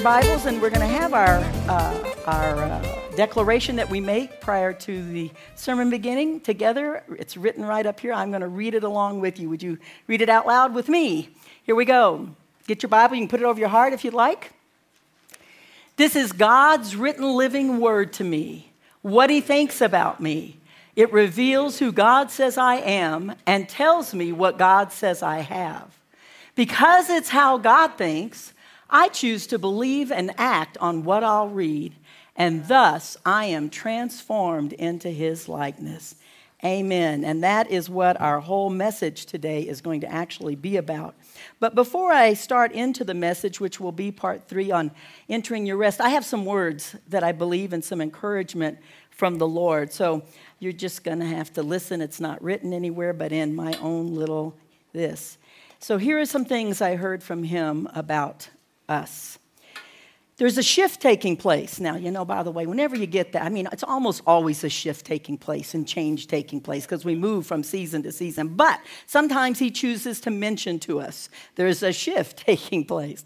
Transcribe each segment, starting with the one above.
your Bibles, and we're going to have our, uh, our uh, declaration that we make prior to the sermon beginning together. It's written right up here. I'm going to read it along with you. Would you read it out loud with me? Here we go. Get your Bible. You can put it over your heart if you'd like. This is God's written living word to me, what He thinks about me. It reveals who God says I am and tells me what God says I have. Because it's how God thinks, I choose to believe and act on what I'll read, and thus I am transformed into his likeness. Amen. And that is what our whole message today is going to actually be about. But before I start into the message, which will be part three on entering your rest, I have some words that I believe and some encouragement from the Lord. So you're just going to have to listen. It's not written anywhere but in my own little this. So here are some things I heard from him about us. There's a shift taking place. Now, you know, by the way, whenever you get that, I mean, it's almost always a shift taking place and change taking place because we move from season to season. But sometimes he chooses to mention to us there's a shift taking place.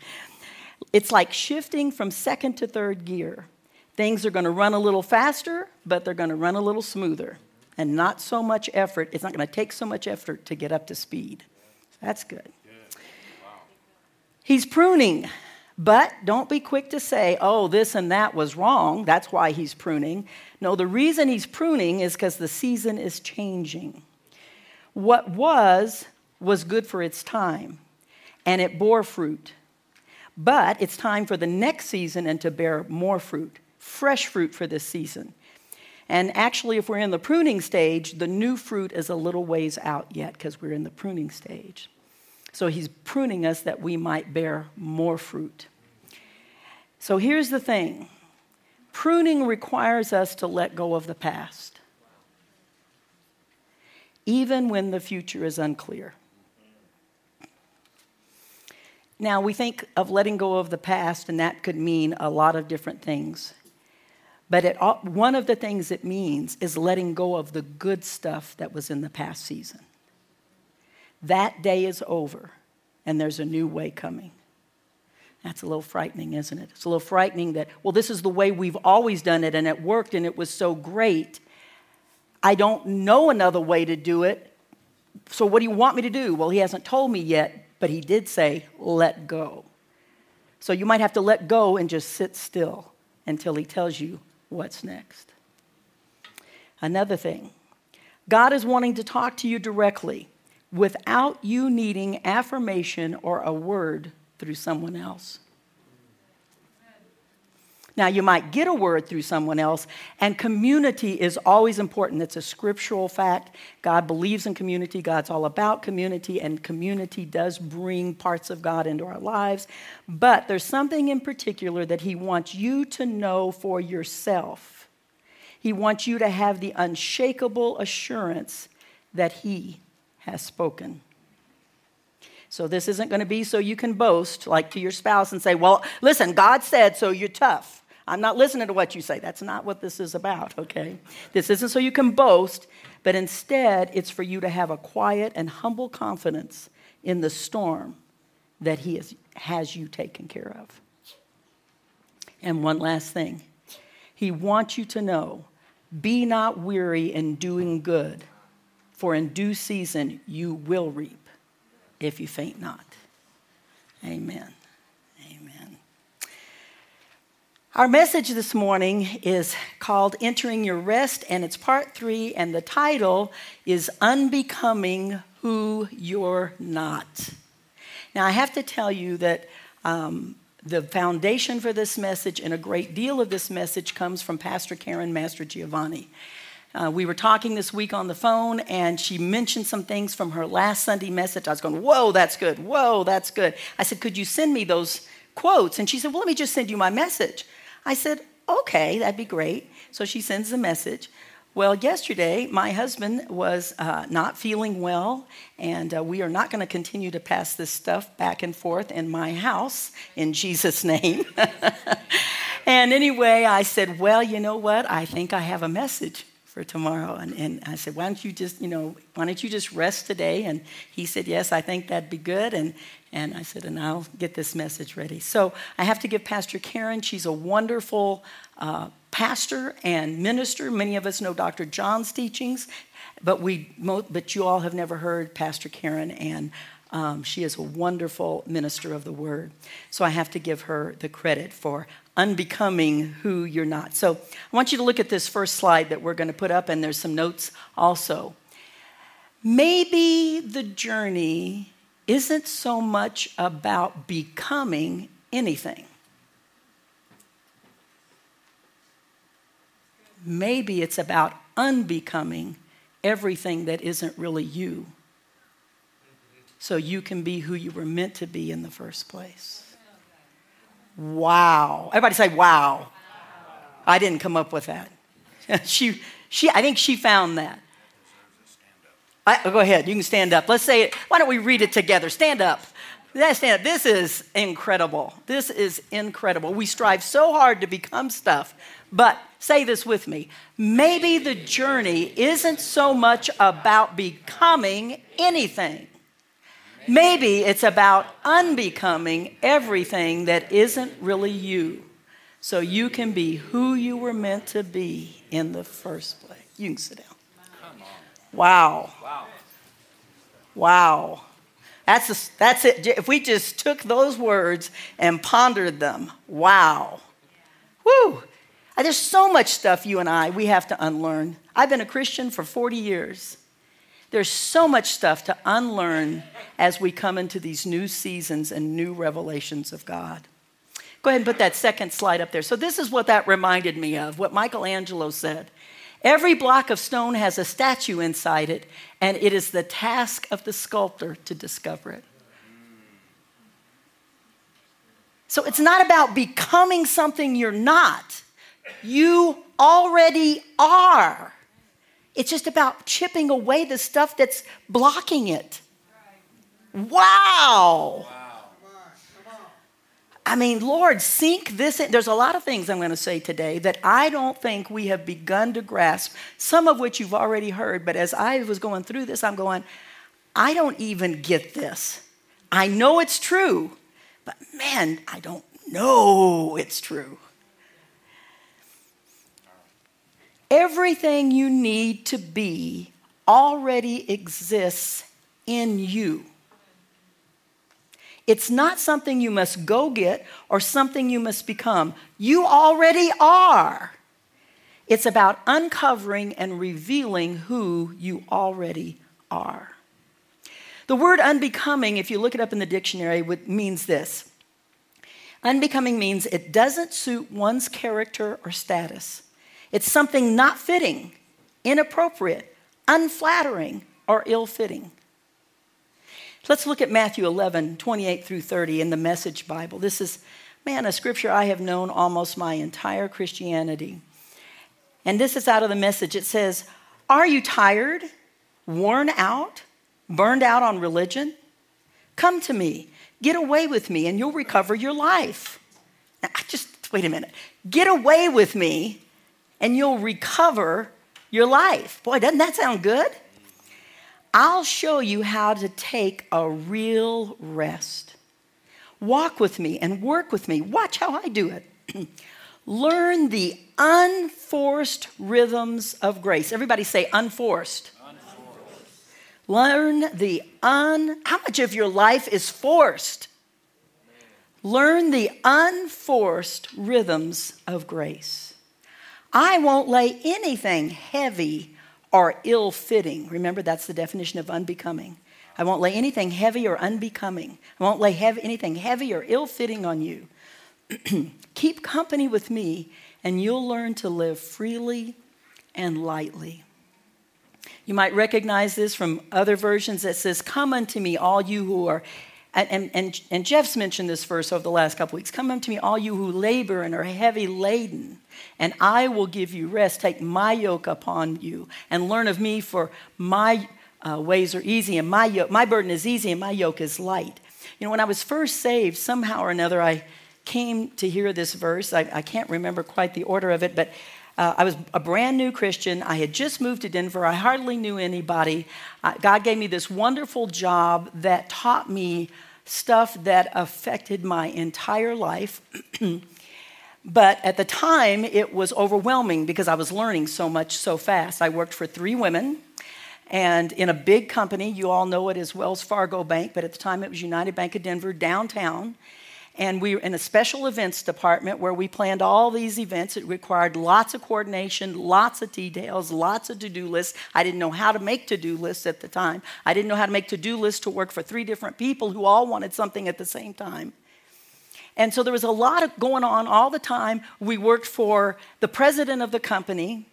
It's like shifting from second to third gear. Things are going to run a little faster, but they're going to run a little smoother. And not so much effort, it's not going to take so much effort to get up to speed. That's good. He's pruning. But don't be quick to say, oh, this and that was wrong. That's why he's pruning. No, the reason he's pruning is because the season is changing. What was, was good for its time, and it bore fruit. But it's time for the next season and to bear more fruit, fresh fruit for this season. And actually, if we're in the pruning stage, the new fruit is a little ways out yet because we're in the pruning stage. So he's pruning us that we might bear more fruit. So here's the thing pruning requires us to let go of the past, even when the future is unclear. Now, we think of letting go of the past, and that could mean a lot of different things. But it, one of the things it means is letting go of the good stuff that was in the past season. That day is over, and there's a new way coming. That's a little frightening, isn't it? It's a little frightening that, well, this is the way we've always done it, and it worked, and it was so great. I don't know another way to do it. So, what do you want me to do? Well, he hasn't told me yet, but he did say, let go. So, you might have to let go and just sit still until he tells you what's next. Another thing God is wanting to talk to you directly without you needing affirmation or a word through someone else. Now, you might get a word through someone else, and community is always important. It's a scriptural fact. God believes in community, God's all about community, and community does bring parts of God into our lives. But there's something in particular that He wants you to know for yourself. He wants you to have the unshakable assurance that He has spoken. So this isn't going to be so you can boast like to your spouse and say, "Well, listen, God said, so you're tough." I'm not listening to what you say. That's not what this is about, okay? This isn't so you can boast, but instead it's for you to have a quiet and humble confidence in the storm that he is, has you taken care of. And one last thing. He wants you to know, be not weary in doing good for in due season you will reap if you faint not. Amen. Amen. Our message this morning is called Entering Your Rest, and it's part three, and the title is Unbecoming Who You're Not. Now, I have to tell you that um, the foundation for this message and a great deal of this message comes from Pastor Karen Mastrogiovanni. Uh, we were talking this week on the phone, and she mentioned some things from her last Sunday message. I was going, Whoa, that's good. Whoa, that's good. I said, Could you send me those quotes? And she said, Well, let me just send you my message. I said, Okay, that'd be great. So she sends the message. Well, yesterday, my husband was uh, not feeling well, and uh, we are not going to continue to pass this stuff back and forth in my house in Jesus' name. and anyway, I said, Well, you know what? I think I have a message for tomorrow. And, and I said, why don't you just, you know, why don't you just rest today? And he said, yes, I think that'd be good. And, and I said, and I'll get this message ready. So I have to give Pastor Karen, she's a wonderful uh, pastor and minister. Many of us know Dr. John's teachings, but, we, but you all have never heard Pastor Karen, and um, she is a wonderful minister of the word. So I have to give her the credit for unbecoming who you're not. So I want you to look at this first slide that we're going to put up, and there's some notes also. Maybe the journey isn't so much about becoming anything. Maybe it's about unbecoming everything that isn't really you. So you can be who you were meant to be in the first place. Wow. Everybody say, wow. I didn't come up with that. she, she, I think she found that. I, oh, go ahead, you can stand up. Let's say it. Why don't we read it together? Stand up. Stand up. This is incredible. This is incredible. We strive so hard to become stuff, but say this with me. Maybe the journey isn't so much about becoming anything Maybe it's about unbecoming everything that isn't really you. So you can be who you were meant to be in the first place. You can sit down. Wow. Wow. Wow. That's, a, that's it. If we just took those words and pondered them, wow. Woo. There's so much stuff you and I, we have to unlearn. I've been a Christian for 40 years. There's so much stuff to unlearn as we come into these new seasons and new revelations of God. Go ahead and put that second slide up there. So, this is what that reminded me of, what Michelangelo said. Every block of stone has a statue inside it, and it is the task of the sculptor to discover it. So, it's not about becoming something you're not, you already are. It's just about chipping away the stuff that's blocking it. Wow. I mean, Lord, sink this in. There's a lot of things I'm going to say today that I don't think we have begun to grasp, some of which you've already heard. But as I was going through this, I'm going, I don't even get this. I know it's true, but man, I don't know it's true. Everything you need to be already exists in you. It's not something you must go get or something you must become. You already are. It's about uncovering and revealing who you already are. The word unbecoming, if you look it up in the dictionary, means this Unbecoming means it doesn't suit one's character or status. It's something not fitting, inappropriate, unflattering, or ill fitting. Let's look at Matthew 11, 28 through 30 in the Message Bible. This is, man, a scripture I have known almost my entire Christianity. And this is out of the message. It says, Are you tired, worn out, burned out on religion? Come to me, get away with me, and you'll recover your life. Now, just wait a minute. Get away with me, and you'll recover your life. Boy, doesn't that sound good? I'll show you how to take a real rest. Walk with me and work with me. Watch how I do it. Learn the unforced rhythms of grace. Everybody say unforced. unforced. Learn the un. How much of your life is forced? Learn the unforced rhythms of grace. I won't lay anything heavy or ill fitting. Remember, that's the definition of unbecoming. I won't lay anything heavy or unbecoming. I won't lay heavy, anything heavy or ill fitting on you. Keep company with me, and you'll learn to live freely and lightly. You might recognize this from other versions that says, Come unto me, all you who are and, and, and Jeff's mentioned this verse over the last couple weeks. Come unto me, all you who labor and are heavy laden, and I will give you rest. Take my yoke upon you and learn of me, for my uh, ways are easy and my, yoke, my burden is easy and my yoke is light. You know, when I was first saved, somehow or another, I came to hear this verse. I, I can't remember quite the order of it, but Uh, I was a brand new Christian. I had just moved to Denver. I hardly knew anybody. Uh, God gave me this wonderful job that taught me stuff that affected my entire life. but at the time, it was overwhelming because I was learning so much so fast. I worked for three women. And in a big company, you all know it as Wells Fargo Bank, but at the time it was United Bank of Denver downtown. And we were in a special events department where we planned all these events. It required lots of coordination, lots of details, lots of to do lists. I didn't know how to make to do lists at the time. I didn't know how to make to do lists to work for three different people who all wanted something at the same time. And so there was a lot of going on all the time. We worked for the president of the company,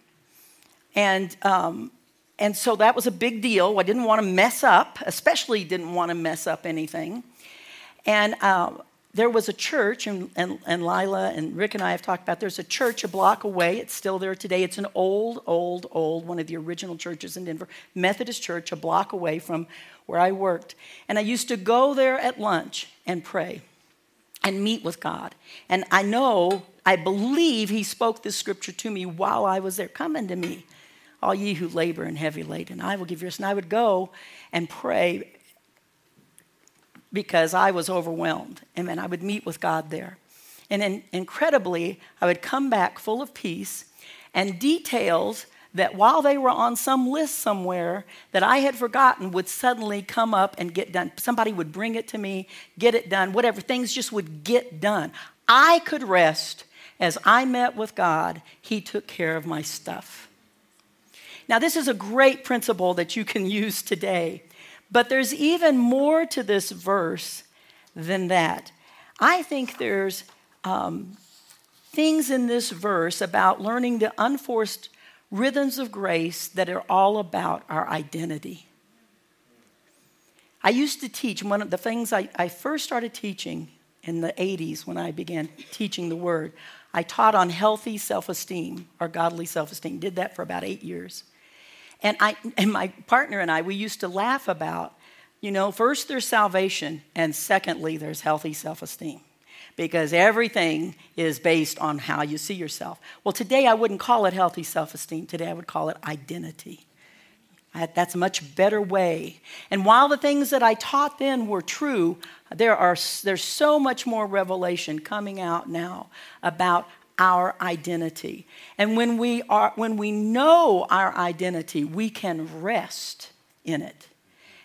and um, and so that was a big deal. I didn't want to mess up, especially didn't want to mess up anything. And uh, there was a church, and, and, and Lila and Rick and I have talked about there's a church a block away. It's still there today. It's an old, old, old, one of the original churches in Denver, Methodist church, a block away from where I worked. And I used to go there at lunch and pray and meet with God. And I know, I believe He spoke this scripture to me while I was there. Come unto me, all ye who labor and heavy laden, I will give you rest. And I would go and pray because I was overwhelmed. And then I would meet with God there. And in, incredibly, I would come back full of peace and details that while they were on some list somewhere that I had forgotten would suddenly come up and get done. Somebody would bring it to me, get it done, whatever. Things just would get done. I could rest as I met with God. He took care of my stuff. Now, this is a great principle that you can use today. But there's even more to this verse than that. I think there's um, things in this verse about learning the unforced rhythms of grace that are all about our identity. I used to teach, one of the things I, I first started teaching in the 80s when I began teaching the word, I taught on healthy self esteem or godly self esteem. Did that for about eight years. And, I, and my partner and I, we used to laugh about, you know, first there's salvation, and secondly, there's healthy self esteem. Because everything is based on how you see yourself. Well, today I wouldn't call it healthy self esteem. Today I would call it identity. That's a much better way. And while the things that I taught then were true, there are, there's so much more revelation coming out now about our identity. And when we, are, when we know our identity, we can rest in it.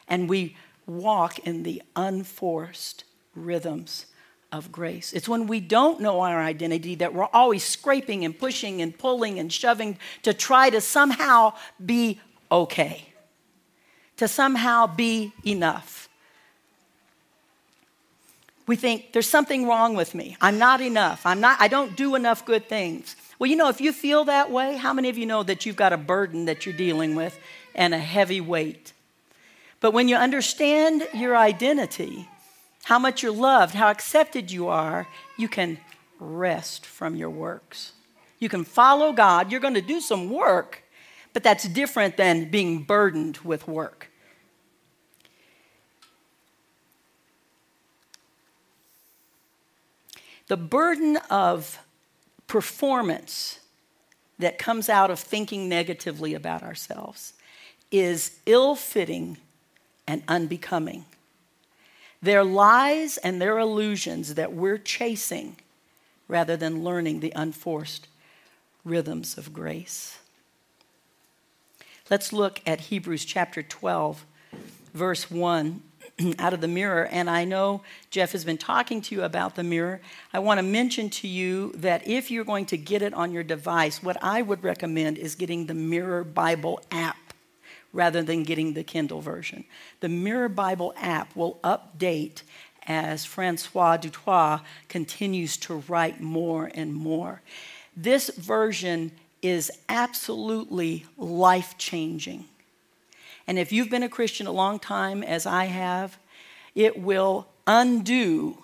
And we walk in the unforced rhythms of grace. It's when we don't know our identity that we're always scraping and pushing and pulling and shoving to try to somehow be okay, to somehow be enough we think there's something wrong with me. I'm not enough. I'm not I don't do enough good things. Well, you know, if you feel that way, how many of you know that you've got a burden that you're dealing with and a heavy weight? But when you understand your identity, how much you're loved, how accepted you are, you can rest from your works. You can follow God. You're going to do some work, but that's different than being burdened with work. The burden of performance that comes out of thinking negatively about ourselves is ill fitting and unbecoming. They're lies and they're illusions that we're chasing rather than learning the unforced rhythms of grace. Let's look at Hebrews chapter 12, verse 1. out of the mirror. And I know Jeff has been talking to you about the mirror. I want to mention to you that if you're going to get it on your device, what I would recommend is getting the Mirror Bible app rather than getting the Kindle version. The Mirror Bible app will update as Francois du Toit continues to write more and more. This version is absolutely life changing. And if you've been a Christian a long time, as I have, it will undo.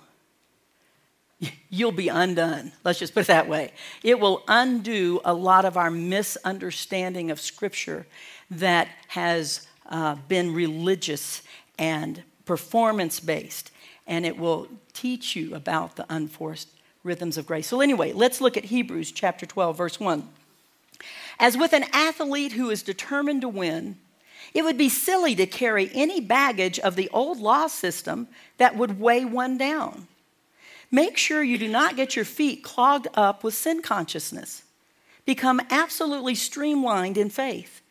You'll be undone. Let's just put it that way. It will undo a lot of our misunderstanding of Scripture that has uh, been religious and performance based, and it will teach you about the unforced rhythms of grace. So, anyway, let's look at Hebrews chapter 12, verse 1. As with an athlete who is determined to win, it would be silly to carry any baggage of the old law system that would weigh one down. Make sure you do not get your feet clogged up with sin consciousness. Become absolutely streamlined in faith.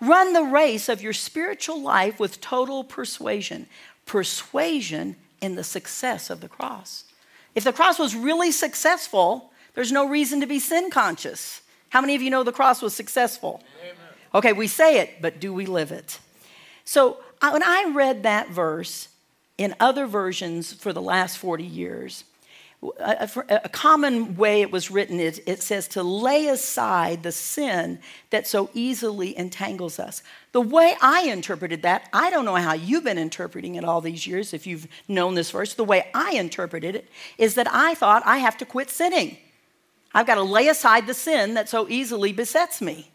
Run the race of your spiritual life with total persuasion. Persuasion in the success of the cross. If the cross was really successful, there's no reason to be sin conscious. How many of you know the cross was successful? Amen. Okay, we say it, but do we live it? So when I read that verse in other versions for the last 40 years, a, a, common way it was written is it says to lay aside the sin that so easily entangles us. The way I interpreted that, I don't know how you've been interpreting it all these years if you've known this verse. The way I interpreted it is that I thought I have to quit sinning. I've got to lay aside the sin that so easily besets me.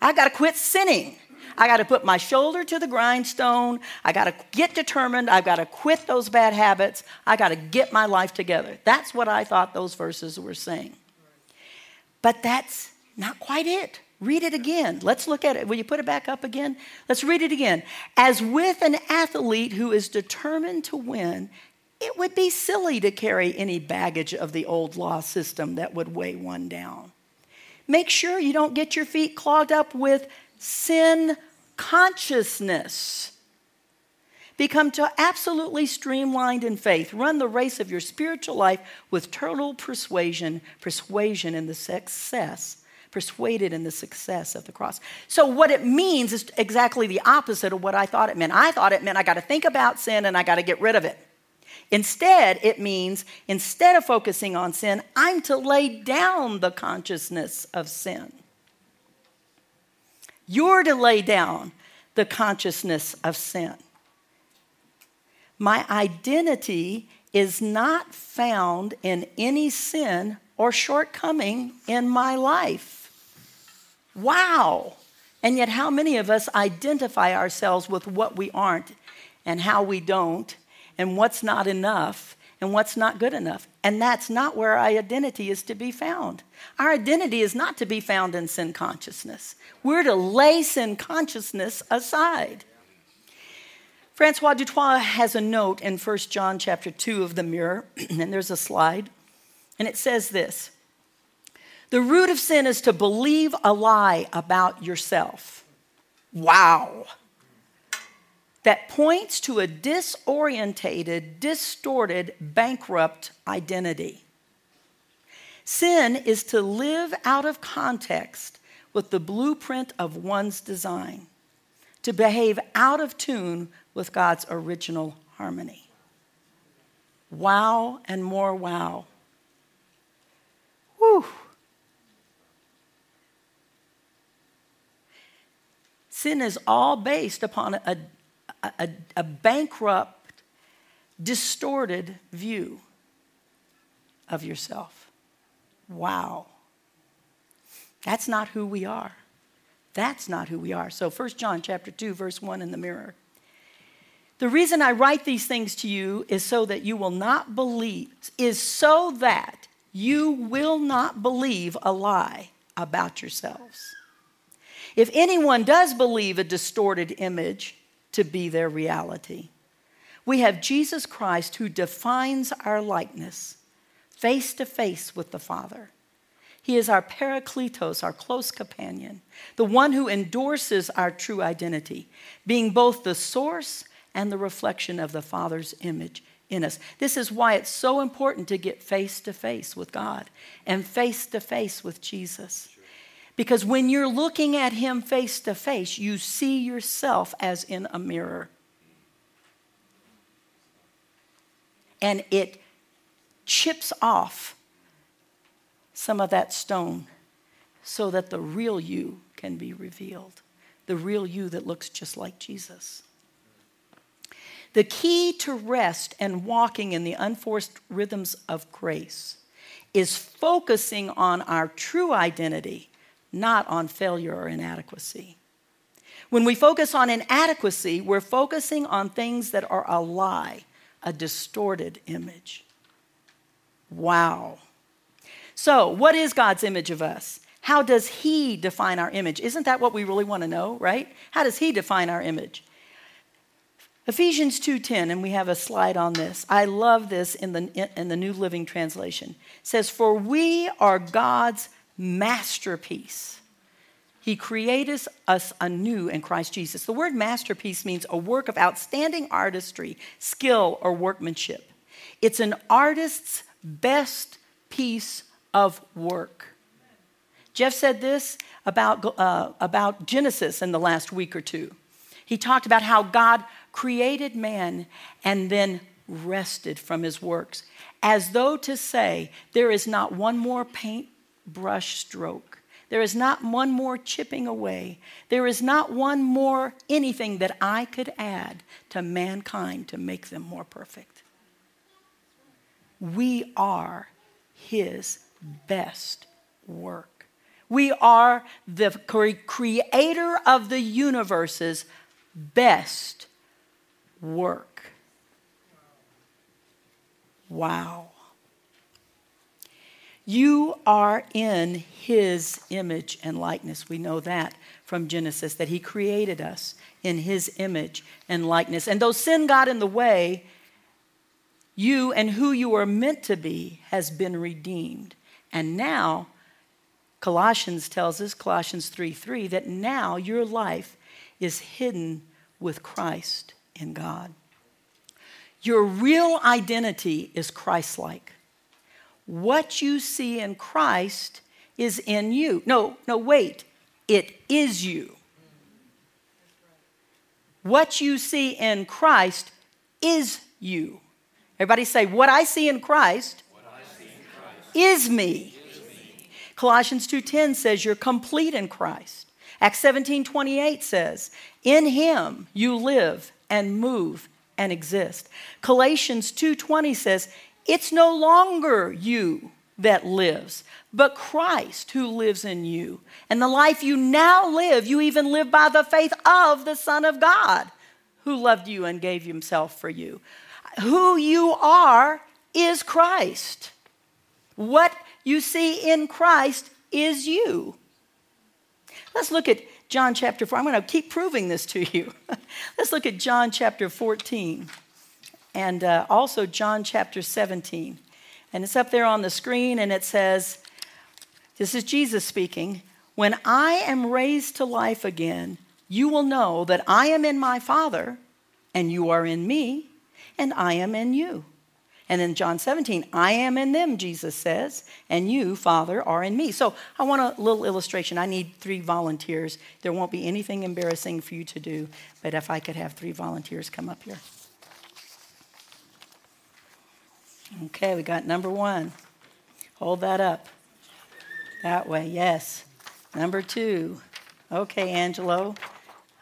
I've got to quit sinning. I got to put my shoulder to the grindstone. I got to get determined. I've got to quit those bad habits. I got to get my life together. That's what I thought those verses were saying. But that's not quite it. Read it again. Let's look at it. Will you put it back up again? Let's read it again. As with an athlete who is determined to win, it would be silly to carry any baggage of the old law system that would weigh one down. Make sure you don't get your feet clogged up with sin consciousness. Become absolutely streamlined in faith. Run the race of your spiritual life with total persuasion, persuasion in the success, persuaded in the success of the cross. So, what it means is exactly the opposite of what I thought it meant. I thought it meant I got to think about sin and I got to get rid of it. Instead, it means instead of focusing on sin, I'm to lay down the consciousness of sin. You're to lay down the consciousness of sin. My identity is not found in any sin or shortcoming in my life. Wow. And yet, how many of us identify ourselves with what we aren't and how we don't and what's not enough and what's not good enough? And that's not where our identity is to be found. Our identity is not to be found in sin consciousness. We're to lay sin consciousness aside. Francois du Toit has a note in 1 John chapter 2 of the mirror, and there's a slide, and it says this The root of sin is to believe a lie about yourself. Wow. That points to a disorientated, distorted, bankrupt identity. Sin is to live out of context with the blueprint of one's design, to behave out of tune with God's original harmony. Wow and more wow. Whew. Sin is all based upon a, a, a, bankrupt, distorted view of yourself. Wow. That's not who we are. That's not who we are. So 1 John chapter 2 verse 1 in the mirror. The reason I write these things to you is so that you will not believe is so that you will not believe a lie about yourselves. If anyone does believe a distorted image to be their reality, we have Jesus Christ who defines our likeness face to face with the Father. He is our parakletos, our close companion, the one who endorses our true identity, being both the source and the reflection of the Father's image in us. This is why it's so important to get face to face with God and face to face with Jesus. Because when you're looking at Him face to face, you see yourself as in a mirror. And it chips off some of that stone so that the real you can be revealed. The real you that looks just like Jesus. The key to rest and walking in the unforced rhythms of grace is focusing on our true identity, not on failure or inadequacy. When we focus on inadequacy, we're focusing on things that are a lie, a distorted image. Wow. So, what is God's image of us? How does He define our image? Isn't that what we really want to know, right? How does He define our image? Ephesians 2:10 and we have a slide on this. I love this in the in the New Living Translation. It says for we are God's masterpiece. He created us anew in Christ Jesus. The word masterpiece means a work of outstanding artistry, skill or workmanship. It's an artist's best piece of work. Jeff said this about, uh, about Genesis in the last week or two. He talked about how God created man and then rested from his works, as though to say, There is not one more paintbrush stroke. There is not one more chipping away. There is not one more anything that I could add to mankind to make them more perfect. We are his best work. We are the creator of the universe's best work. Wow. You are in his image and likeness. We know that from Genesis, that he created us in his image and likeness. And though sin got in the way, you and who you are meant to be has been redeemed. And now Colossians tells us, Colossians 3 3, that now your life is hidden with Christ in God. Your real identity is Christ like. What you see in Christ is in you. No, no, wait. It is you. What you see in Christ is you. Everybody say, What I see in Christ, see in Christ. is me. Colossians 2:10 says you're complete in Christ. Acts 17:28 says, "In him you live and move and exist." Galatians 2:20 says, "It's no longer you that lives, but Christ who lives in you. And the life you now live, you even live by the faith of the Son of God, who loved you and gave himself for you." Who you are is Christ. What you see in Christ is you. Let's look at John chapter 4. I'm going to keep proving this to you. Let's look at John chapter 14 and uh, also John chapter 17. And it's up there on the screen and it says, This is Jesus speaking. When I am raised to life again, you will know that I am in my Father, and you are in me, and I am in you. And then John 17, I am in them, Jesus says, and you, Father, are in me. So I want a little illustration. I need three volunteers. There won't be anything embarrassing for you to do, but if I could have three volunteers come up here. Okay, we got number one. Hold that up. That way, yes. Number two. Okay, Angelo.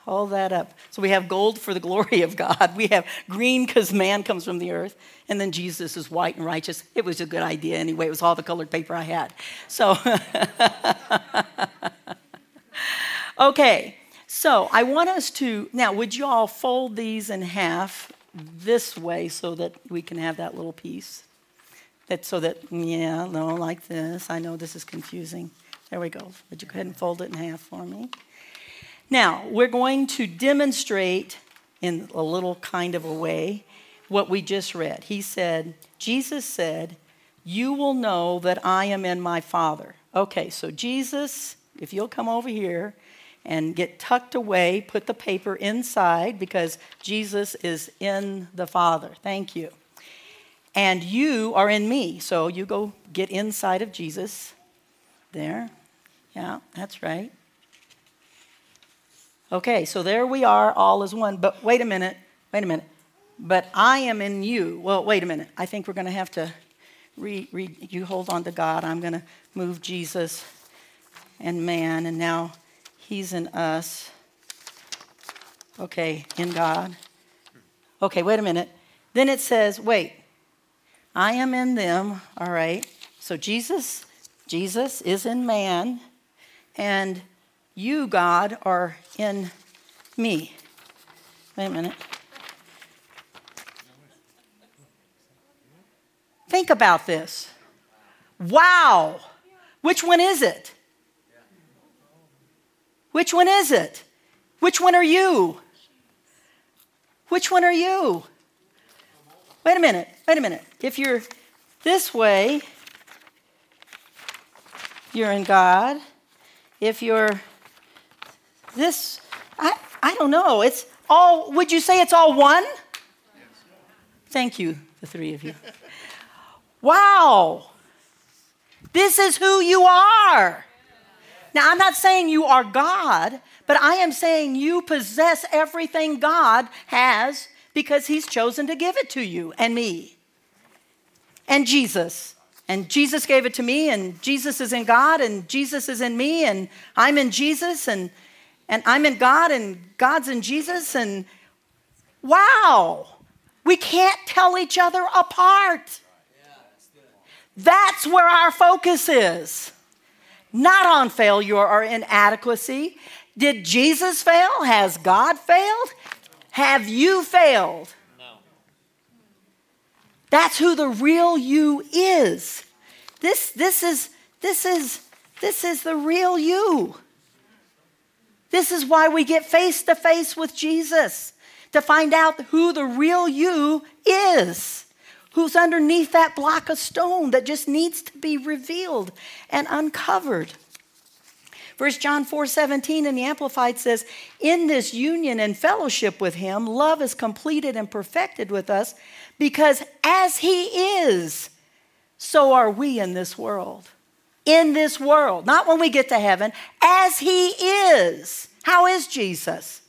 Hold that up. So we have gold for the glory of God. We have green because man comes from the earth. And then Jesus is white and righteous. It was a good idea anyway. It was all the colored paper I had. So, okay. So I want us to, now, would you all fold these in half this way so that we can have that little piece? That so that, yeah, no, like this. I know this is confusing. There we go. Would you go ahead and fold it in half for me? Now, we're going to demonstrate in a little kind of a way what we just read. He said, Jesus said, You will know that I am in my Father. Okay, so Jesus, if you'll come over here and get tucked away, put the paper inside because Jesus is in the Father. Thank you. And you are in me. So you go get inside of Jesus. There. Yeah, that's right. Okay, so there we are, all as one. But wait a minute, wait a minute. But I am in you. Well, wait a minute. I think we're going to have to read, read. You hold on to God. I'm going to move Jesus and man, and now he's in us. Okay, in God. Okay, wait a minute. Then it says, wait, I am in them. All right. So Jesus, Jesus is in man, and you, God, are in me. Wait a minute. Think about this. Wow. Which one is it? Which one is it? Which one are you? Which one are you? Wait a minute, wait a minute. If you're this way, you're in God. If you're this, I, I don't know. It's all, would you say it's all one? Thank you, the three of you. Wow. This is who you are. Now, I'm not saying you are God, but I am saying you possess everything God has because He's chosen to give it to you and me and Jesus. And Jesus gave it to me, and Jesus is in God, and Jesus is in me, and I'm in Jesus, and, and I'm in God, and God's in Jesus. And wow, we can't tell each other apart. That's where our focus is. Not on failure or inadequacy. Did Jesus fail? Has God failed? Have you failed? No. That's who the real you is. This, this is this is this is the real you. This is why we get face to face with Jesus to find out who the real you is. Who's underneath that block of stone that just needs to be revealed and uncovered. First John 4 17 in the Amplified says, In this union and fellowship with Him, love is completed and perfected with us because as He is, so are we in this world. In this world, not when we get to heaven, as He is. How is Jesus?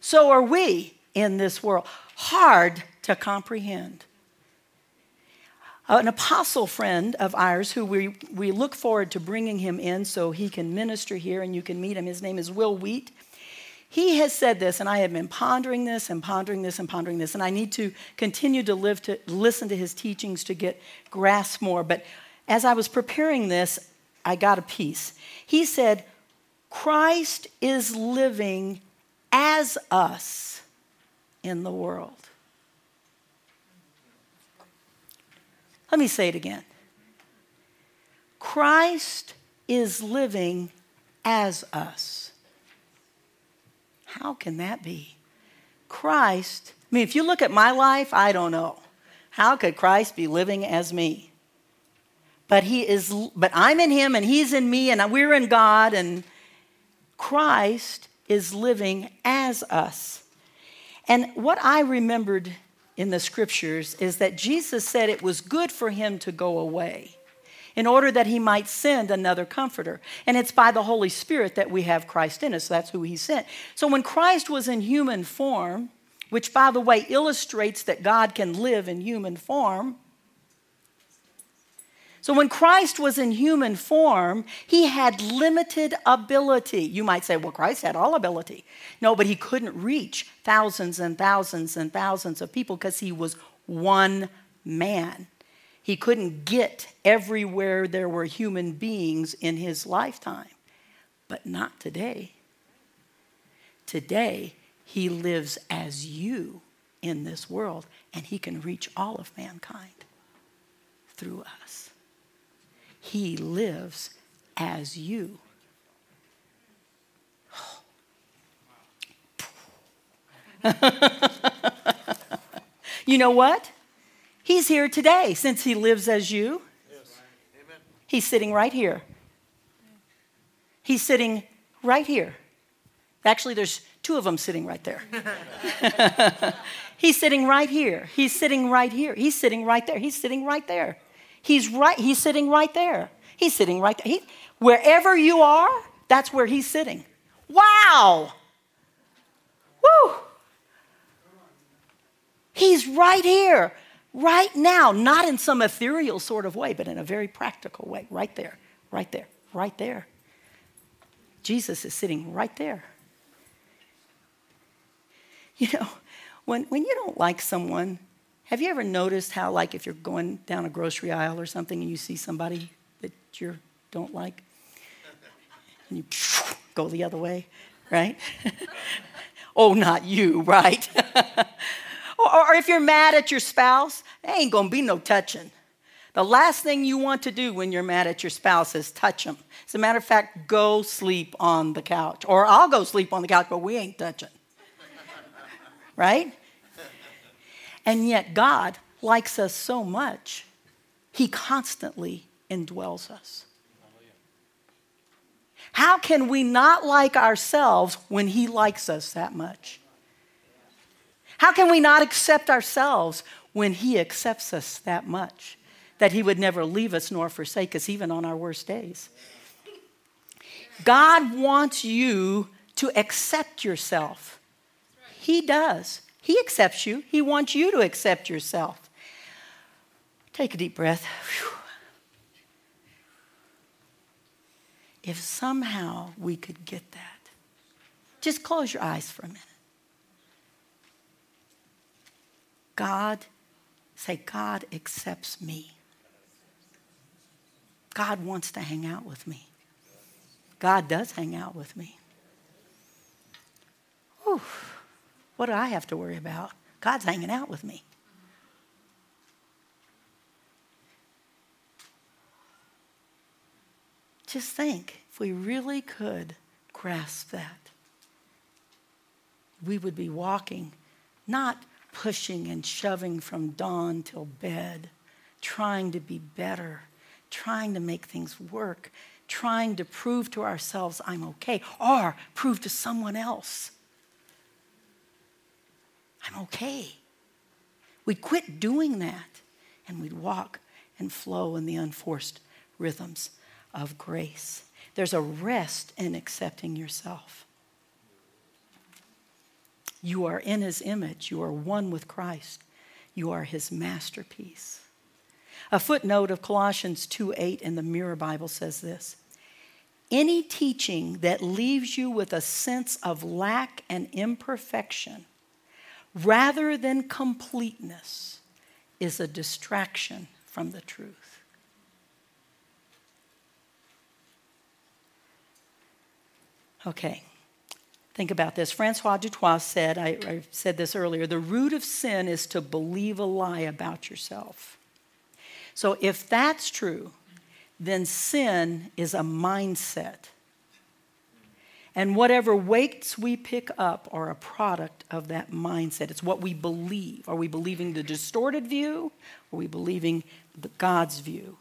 So are we in this world. Hard to comprehend Uh, an apostle friend of ours who we, we look forward to bringing him in so he can minister here and you can meet him. His name is Will Wheat. He has said this, and I have been pondering this and pondering this and pondering this, and I need to continue to live to listen to his teachings to get grasp more. But as I was preparing this, I got a piece. He said, Christ is living as us in the world. Let me say it again. Christ is living as us. How can that be? Christ, I mean, if you look at my life, I don't know. How could Christ be living as me? But he is but I'm in him and he's in me and we're in God and Christ is living as us. And what I remembered in the scriptures is that Jesus said it was good for him to go away in order that he might send another comforter. And it's by the Holy Spirit that we have Christ in us. That's who he sent. So when Christ was in human form, which by the way illustrates that God can live in human form, so when Christ was in human form, he had limited ability. You might say, well, Christ had all ability. No, but he couldn't reach thousands and thousands and thousands of people because he was one man. He couldn't get everywhere there were human beings in his lifetime. But not today. Today, he lives as you in this world, and he can reach all of mankind through us. He lives as you. you know what? He's here today since he lives as you. He's sitting right here. He's sitting right here. Actually, there's two of them sitting right there. He's sitting right here. He's sitting right here. He's sitting right there. He's sitting right there. He's right, he's sitting right there. He's sitting right there. He, wherever you are, that's where he's sitting. Wow! Woo! He's right here, right now, not in some ethereal sort of way, but in a very practical way, right there, right there, right there. Jesus is sitting right there. You know, when, when you don't like someone, have you ever noticed how, like, if you're going down a grocery aisle or something and you see somebody that you don't like, and you go the other way, right? oh, not you, right? or, or if you're mad at your spouse, there ain't gonna be no touching. The last thing you want to do when you're mad at your spouse is touch them. As a matter of fact, go sleep on the couch. Or I'll go sleep on the couch, but we ain't touching. right? And yet, God likes us so much, He constantly indwells us. How can we not like ourselves when He likes us that much? How can we not accept ourselves when He accepts us that much? That He would never leave us nor forsake us, even on our worst days. God wants you to accept yourself. He does. He accepts you. He wants you to accept yourself. Take a deep breath. Whew. If somehow we could get that, just close your eyes for a minute. God, say, God accepts me. God wants to hang out with me. God does hang out with me. Whew. What do I have to worry about? God's hanging out with me. Just think if we really could grasp that, we would be walking, not pushing and shoving from dawn till bed, trying to be better, trying to make things work, trying to prove to ourselves I'm okay, or prove to someone else I'm okay. We'd quit doing that and we'd walk and flow in the unforced rhythms of grace. There's a rest in accepting yourself. You are in his image, you are one with Christ, you are his masterpiece. A footnote of Colossians 2 8 in the Mirror Bible says this Any teaching that leaves you with a sense of lack and imperfection rather than completeness is a distraction from the truth. Okay, think about this. Francois du Toit said, I, I, said this earlier, the root of sin is to believe a lie about yourself. So if that's true, then sin is a mindset and whatever weights we pick up are a product of that mindset. It's what we believe. Are we believing the distorted view? Are we believing the God's view?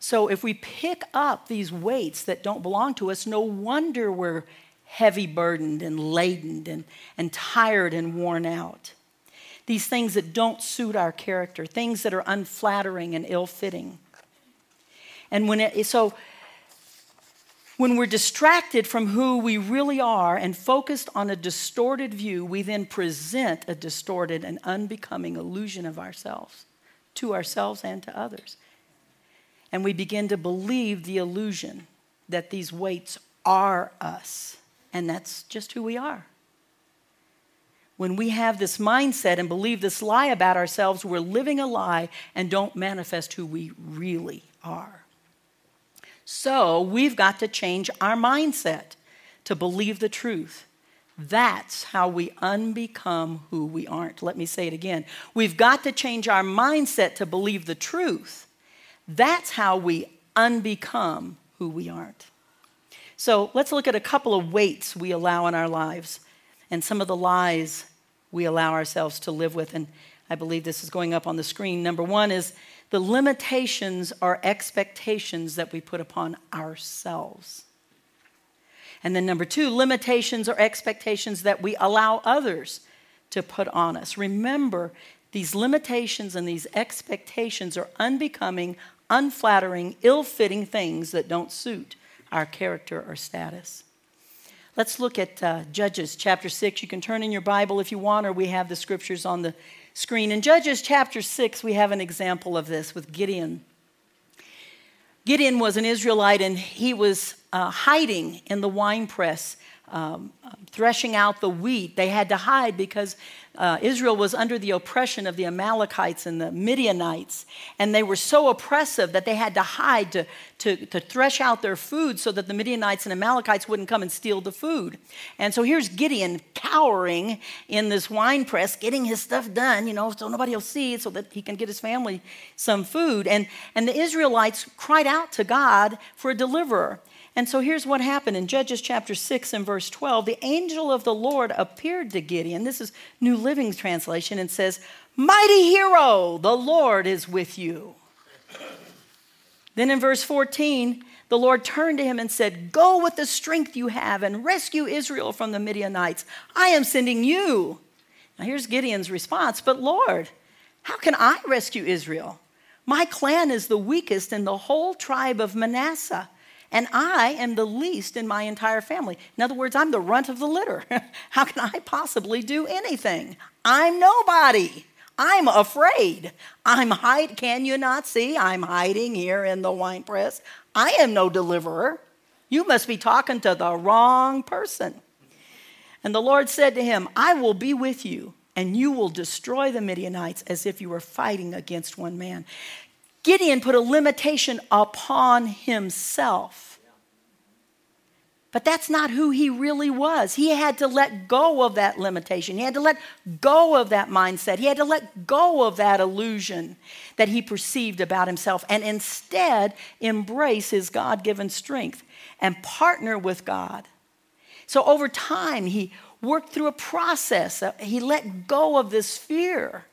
So if we pick up these weights that don't belong to us, no wonder we're heavy burdened and laden and, and tired and worn out. These things that don't suit our character, things that are unflattering and ill fitting. And when it, so when we're distracted from who we really are and focused on a distorted view, we then present a distorted and unbecoming illusion of ourselves to ourselves and to others. And we begin to believe the illusion that these weights are us, and that's just who we are. When we have this mindset and believe this lie about ourselves, we're living a lie and don't manifest who we really are. So we've got to change our mindset to believe the truth. That's how we unbecome who we aren't. Let me say it again. We've got to change our mindset to believe the truth. That's how we unbecome who we aren't. So let's look at a couple of weights we allow in our lives and some of the lies we allow ourselves to live with. And I believe this is going up on the screen. Number one is the limitations are expectations that we put upon ourselves. And then number two, limitations are expectations that we allow others to put on us. Remember, these limitations and these expectations are unbecoming, unflattering, ill fitting things that don't suit our character or status. Let's look at uh, Judges chapter 6. You can turn in your Bible if you want, or we have the scriptures on the screen. In Judges chapter 6, we have an example of this with Gideon. Gideon was an Israelite and he was uh, hiding in the winepress um, threshing out the wheat. They had to hide because uh, Israel was under the oppression of the Amalekites and the Midianites. And they were so oppressive that they had to hide to, to, to thresh out their food so that the Midianites and Amalekites wouldn't come and steal the food. And so here's Gideon cowering in this wine press, getting his stuff done, you know, so nobody will see it so that he can get his family some food. And, and the Israelites cried out to God for a deliverer. And so here's what happened in Judges chapter 6 and verse 12. The angel of the Lord appeared to Gideon. This is New Living Translation and says, Mighty hero, the Lord is with you. Then in verse 14, the Lord turned to him and said, Go with the strength you have and rescue Israel from the Midianites. I am sending you. Now here's Gideon's response But Lord, how can I rescue Israel? My clan is the weakest in the whole tribe of Manasseh and I am the least in my entire family. In other words, I'm the runt of the litter. How can I possibly do anything? I'm nobody. I'm afraid. I'm hide. Can you not see? I'm hiding here in the wine press. I am no deliverer. You must be talking to the wrong person. And the Lord said to him, I will be with you, and you will destroy the Midianites as if you were fighting against one man. Gideon put a limitation upon himself. But that's not who he really was. He had to let go of that limitation. He had to let go of that mindset. He had to let go of that illusion that he perceived about himself and instead embrace his God given strength and partner with God. So over time, he worked through a process. He let go of this fear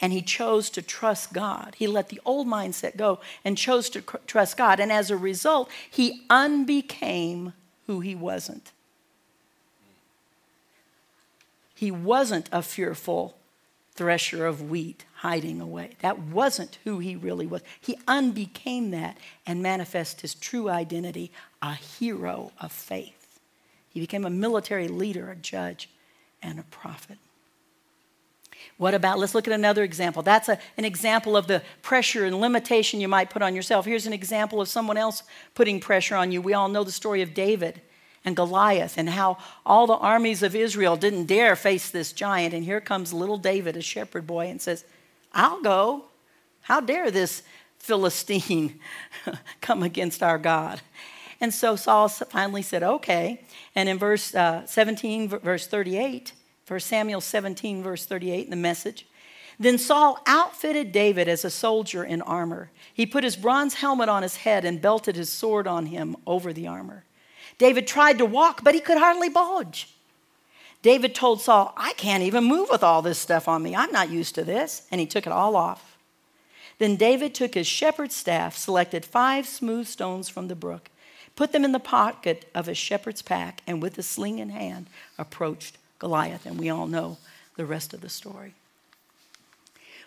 and he chose to trust God. He let the old mindset go and chose to trust God. And as a result, he unbecame who he wasn't. He wasn't a fearful thresher of wheat hiding away. That wasn't who he really was. He unbecame that and manifested his true identity, a hero of faith. He became a military leader, a judge, and a prophet. What about, let's look at another example. That's a, an example of the pressure and limitation you might put on yourself. Here's an example of someone else putting pressure on you. We all know the story of David and Goliath and how all the armies of Israel didn't dare face this giant. And here comes little David, a shepherd boy, and says, I'll go. How dare this Philistine come against our God? And so Saul finally said, okay. And in verse uh, 17, verse 38, 1 Samuel 17, verse 38 in the message. Then Saul outfitted David as a soldier in armor. He put his bronze helmet on his head and belted his sword on him over the armor. David tried to walk, but he could hardly budge. David told Saul, I can't even move with all this stuff on me. I'm not used to this. And he took it all off. Then David took his shepherd's staff, selected five smooth stones from the brook, put them in the pocket of his shepherd's pack, and with a sling in hand, approached Goliath, and we all know the rest of the story.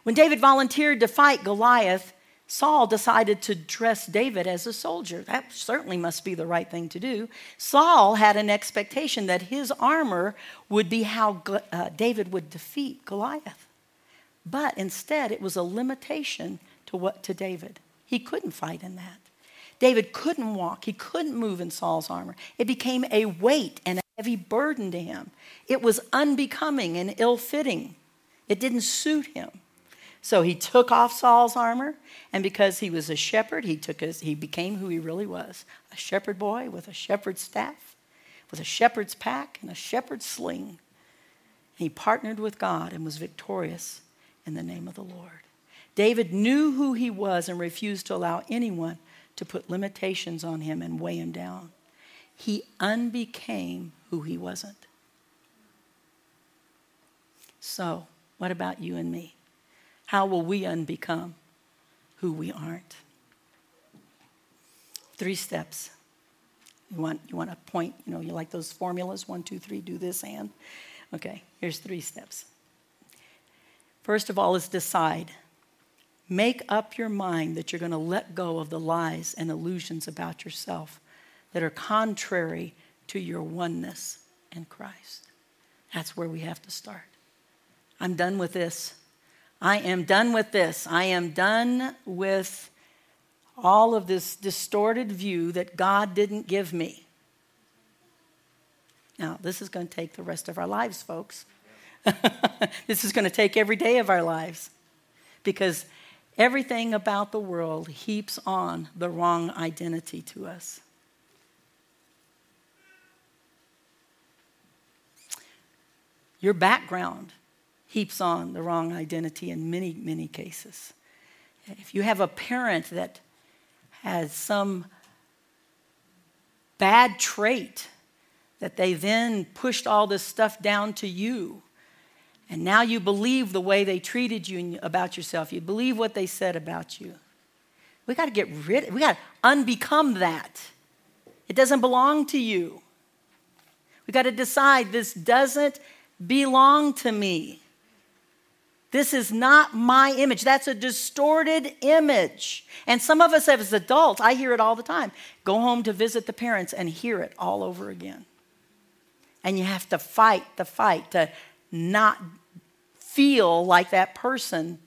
When David volunteered to fight Goliath, Saul decided to dress David as a soldier. That certainly must be the right thing to do. Saul had an expectation that his armor would be how uh, David would defeat Goliath. But instead, it was a limitation to what to David. He couldn't fight in that. David couldn't walk, he couldn't move in Saul's armor. It became a weight and a heavy burden to him. It was unbecoming and ill fitting, it didn't suit him. So he took off Saul's armor, and because he was a shepherd, he, took his, he became who he really was a shepherd boy with a shepherd's staff, with a shepherd's pack, and a shepherd's sling. He partnered with God and was victorious in the name of the Lord. David knew who he was and refused to allow anyone to put limitations on him and weigh him down. He unbecame who he wasn't. So, what about you and me? How will we unbecome who we aren't? Three steps. You want, you want a point, you know, you like those formulas one, two, three, do this and. Okay, here's three steps. First of all, is decide Make up your mind that you're going to let go of the lies and illusions about yourself that are contrary to your oneness in Christ. That's where we have to start. I'm done with this. I am done with this. I am done with all of this distorted view that God didn't give me. Now, this is going to take the rest of our lives, folks. this is going to take every day of our lives because everything about the world heaps on the wrong identity to us. Your background heaps on the wrong identity in many, many cases. If you have a parent that has some bad trait that they then pushed all this stuff down to you, and now you believe the way they treated you about yourself, you believe what they said about you. We got to get rid we got to unbecome that. It doesn't belong to you. We got to decide this doesn't belong to me. This is not my image. That's a distorted image. And some of us, as adults, I hear it all the time go home to visit the parents and hear it all over again. And you have to fight the fight to not feel like that person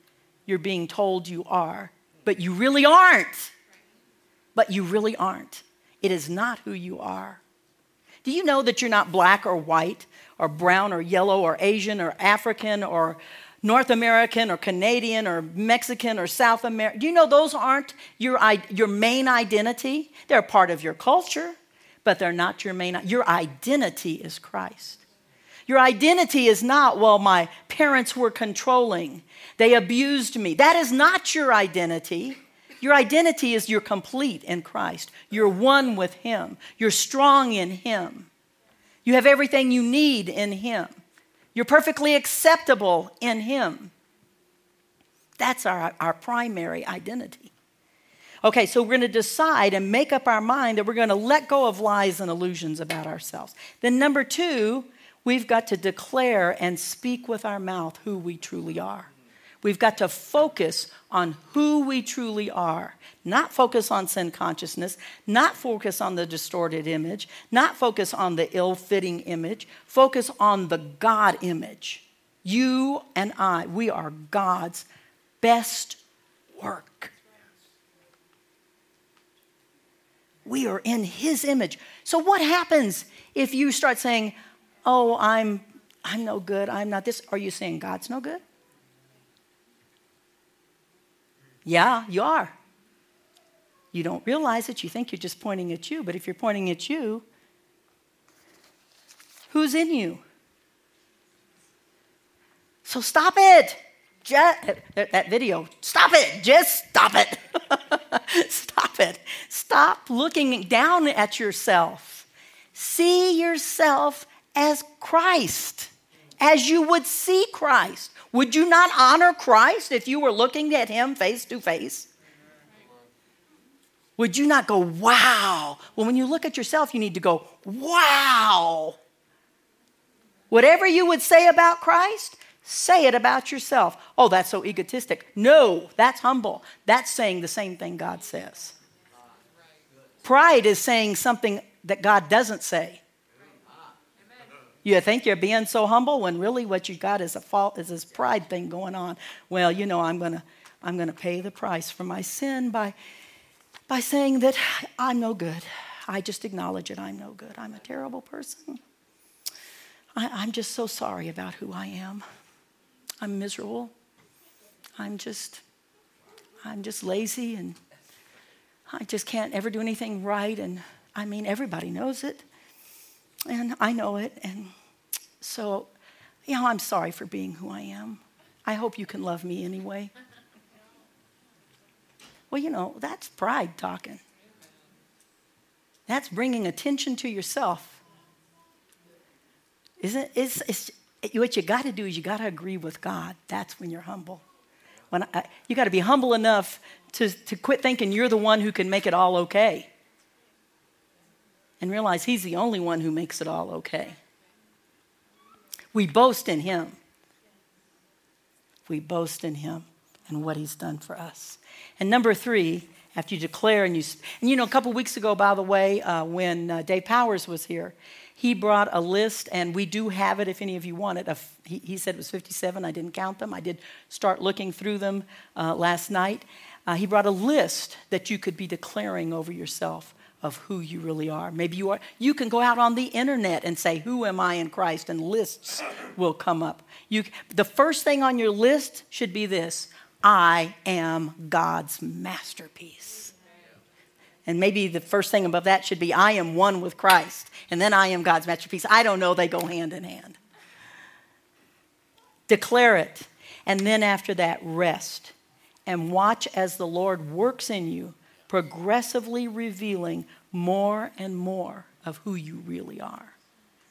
you're being told you are, but you really aren't. But you really aren't. It is not who you are. Do you know that you're not black or white or brown or yellow or Asian or African or North American or Canadian or Mexican or South American. Do you know those aren't your, your main identity? They're part of your culture, but they're not your main. Your identity is Christ. Your identity is not, well, my parents were controlling, they abused me. That is not your identity. Your identity is you're complete in Christ. You're one with Him. You're strong in Him. You have everything you need in Him. You're perfectly acceptable in Him. That's our, our primary identity. Okay, so we're going to decide and make up our mind that we're going to let go of lies and illusions about ourselves. Then, number two, we've got to declare and speak with our mouth who we truly are. We've got to focus on who we truly are, not focus on sin consciousness, not focus on the distorted image, not focus on the ill fitting image, focus on the God image. You and I, we are God's best work. We are in His image. So, what happens if you start saying, Oh, I'm, I'm no good, I'm not this? Are you saying God's no good? Yeah, you are. You don't realize it. You think you're just pointing at you. But if you're pointing at you, who's in you? So stop it. Just, that video, stop it. Just stop it. stop it. Stop looking down at yourself. See yourself as Christ, as you would see Christ. Would you not honor Christ if you were looking at him face to face? Would you not go, wow? Well, when you look at yourself, you need to go, wow. Whatever you would say about Christ, say it about yourself. Oh, that's so egotistic. No, that's humble. That's saying the same thing God says. Pride is saying something that God doesn't say. You think you're being so humble when really what you got is a fault, is this pride thing going on. Well, you know, I'm gonna, I'm gonna pay the price for my sin by, by saying that I'm no good. I just acknowledge it. I'm no good. I'm a terrible person. I, I'm just so sorry about who I am. I'm miserable. I'm just, I'm just lazy and I just can't ever do anything right. And I mean, everybody knows it. And I know it. And so, you know, I'm sorry for being who I am. I hope you can love me anyway. Well, you know, that's pride talking. That's bringing attention to yourself. Isn't it's, it's what you got to do is you got to agree with God. That's when you're humble. When I, you got to be humble enough to, to quit thinking you're the one who can make it all okay and realize He's the only one who makes it all okay. We boast in Him. We boast in Him and what He's done for us. And number three, after you declare and you, and you know, a couple weeks ago, by the way, uh, when uh, Dave Powers was here, he brought a list, and we do have it if any of you want it. Of, he, he, said it was 57. I didn't count them. I did start looking through them uh, last night. Uh, he brought a list that you could be declaring over yourself of who you really are. Maybe you are you can go out on the internet and say who am I in Christ and lists will come up. You the first thing on your list should be this. I am God's masterpiece. And maybe the first thing above that should be I am one with Christ and then I am God's masterpiece. I don't know they go hand in hand. Declare it. And then after that rest and watch as the Lord works in you progressively revealing more and more of who you really are.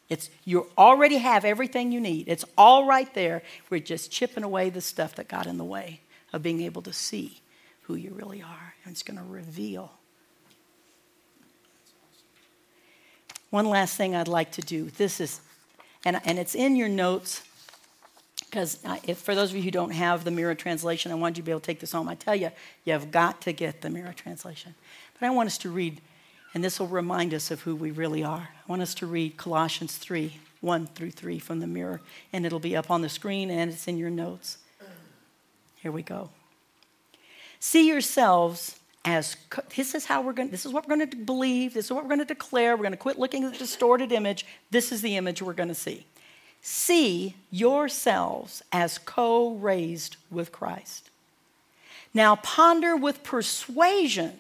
It's you already have everything you need. It's all right there. We're just chipping away the stuff that got in the way of being able to see who you really are. And it's going to reveal. One last thing I'd like to do. This is, and, and it's in your notes because for those of you who don't have the mirror translation, I want you to be able to take this home. I tell you, you've got to get the mirror translation. But I want us to read, and this will remind us of who we really are. I want us to read Colossians 3 1 through 3 from the mirror, and it'll be up on the screen and it's in your notes. Here we go. See yourselves as this is how we're going this is what we're going to believe this is what we're going to declare we're going to quit looking at the distorted image this is the image we're going to see See yourselves as co raised with Christ. Now ponder with persuasion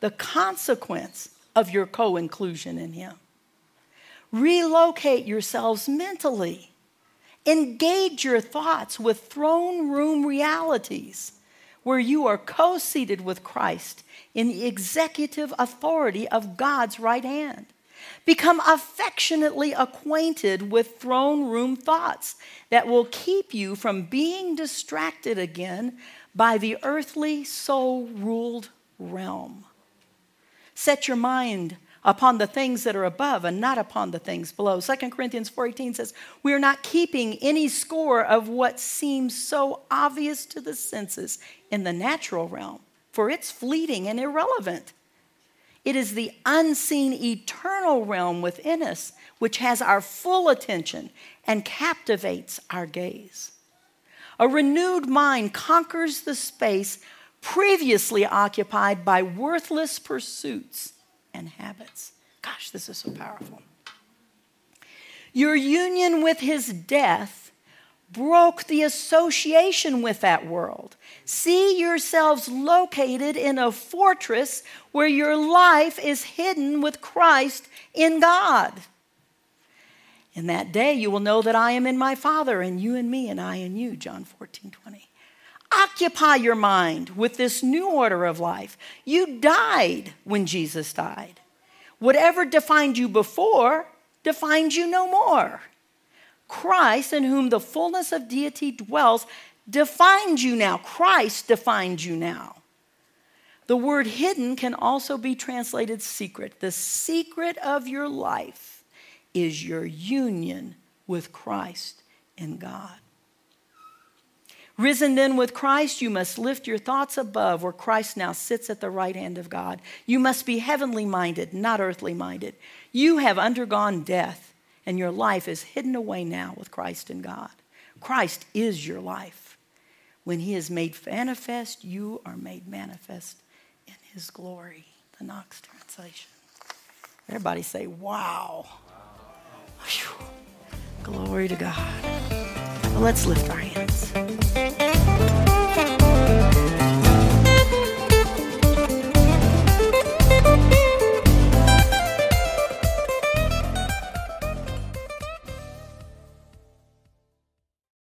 the consequence of your co inclusion in Him. Relocate yourselves mentally. Engage your thoughts with throne room realities where you are co seated with Christ in the executive authority of God's right hand. Become affectionately acquainted with throne room thoughts that will keep you from being distracted again by the earthly, soul ruled realm. Set your mind upon the things that are above and not upon the things below. 2 Corinthians 4:18 says, "We are not keeping any score of what seems so obvious to the senses in the natural realm, for it's fleeting and irrelevant. It is the unseen eternal realm within us which has our full attention and captivates our gaze. A renewed mind conquers the space previously occupied by worthless pursuits and habits. Gosh, this is so powerful. Your union with his death broke the association with that world. See yourselves located in a fortress where your life is hidden with Christ in God. In that day, you will know that I am in my Father, and you in me, and I in you. John 14, 20. Occupy your mind with this new order of life. You died when Jesus died. Whatever defined you before defines you no more. Christ, in whom the fullness of deity dwells, defines you now. Christ defines you now. The word hidden can also be translated secret. The secret of your life is your union with Christ in God. Risen then with Christ, you must lift your thoughts above where Christ now sits at the right hand of God. You must be heavenly minded, not earthly minded. You have undergone death and your life is hidden away now with Christ in God. Christ is your life. When He is made manifest, you are made manifest in His glory. The Knox translation. Everybody say, wow. wow. Glory to God. Well, let's lift our hands.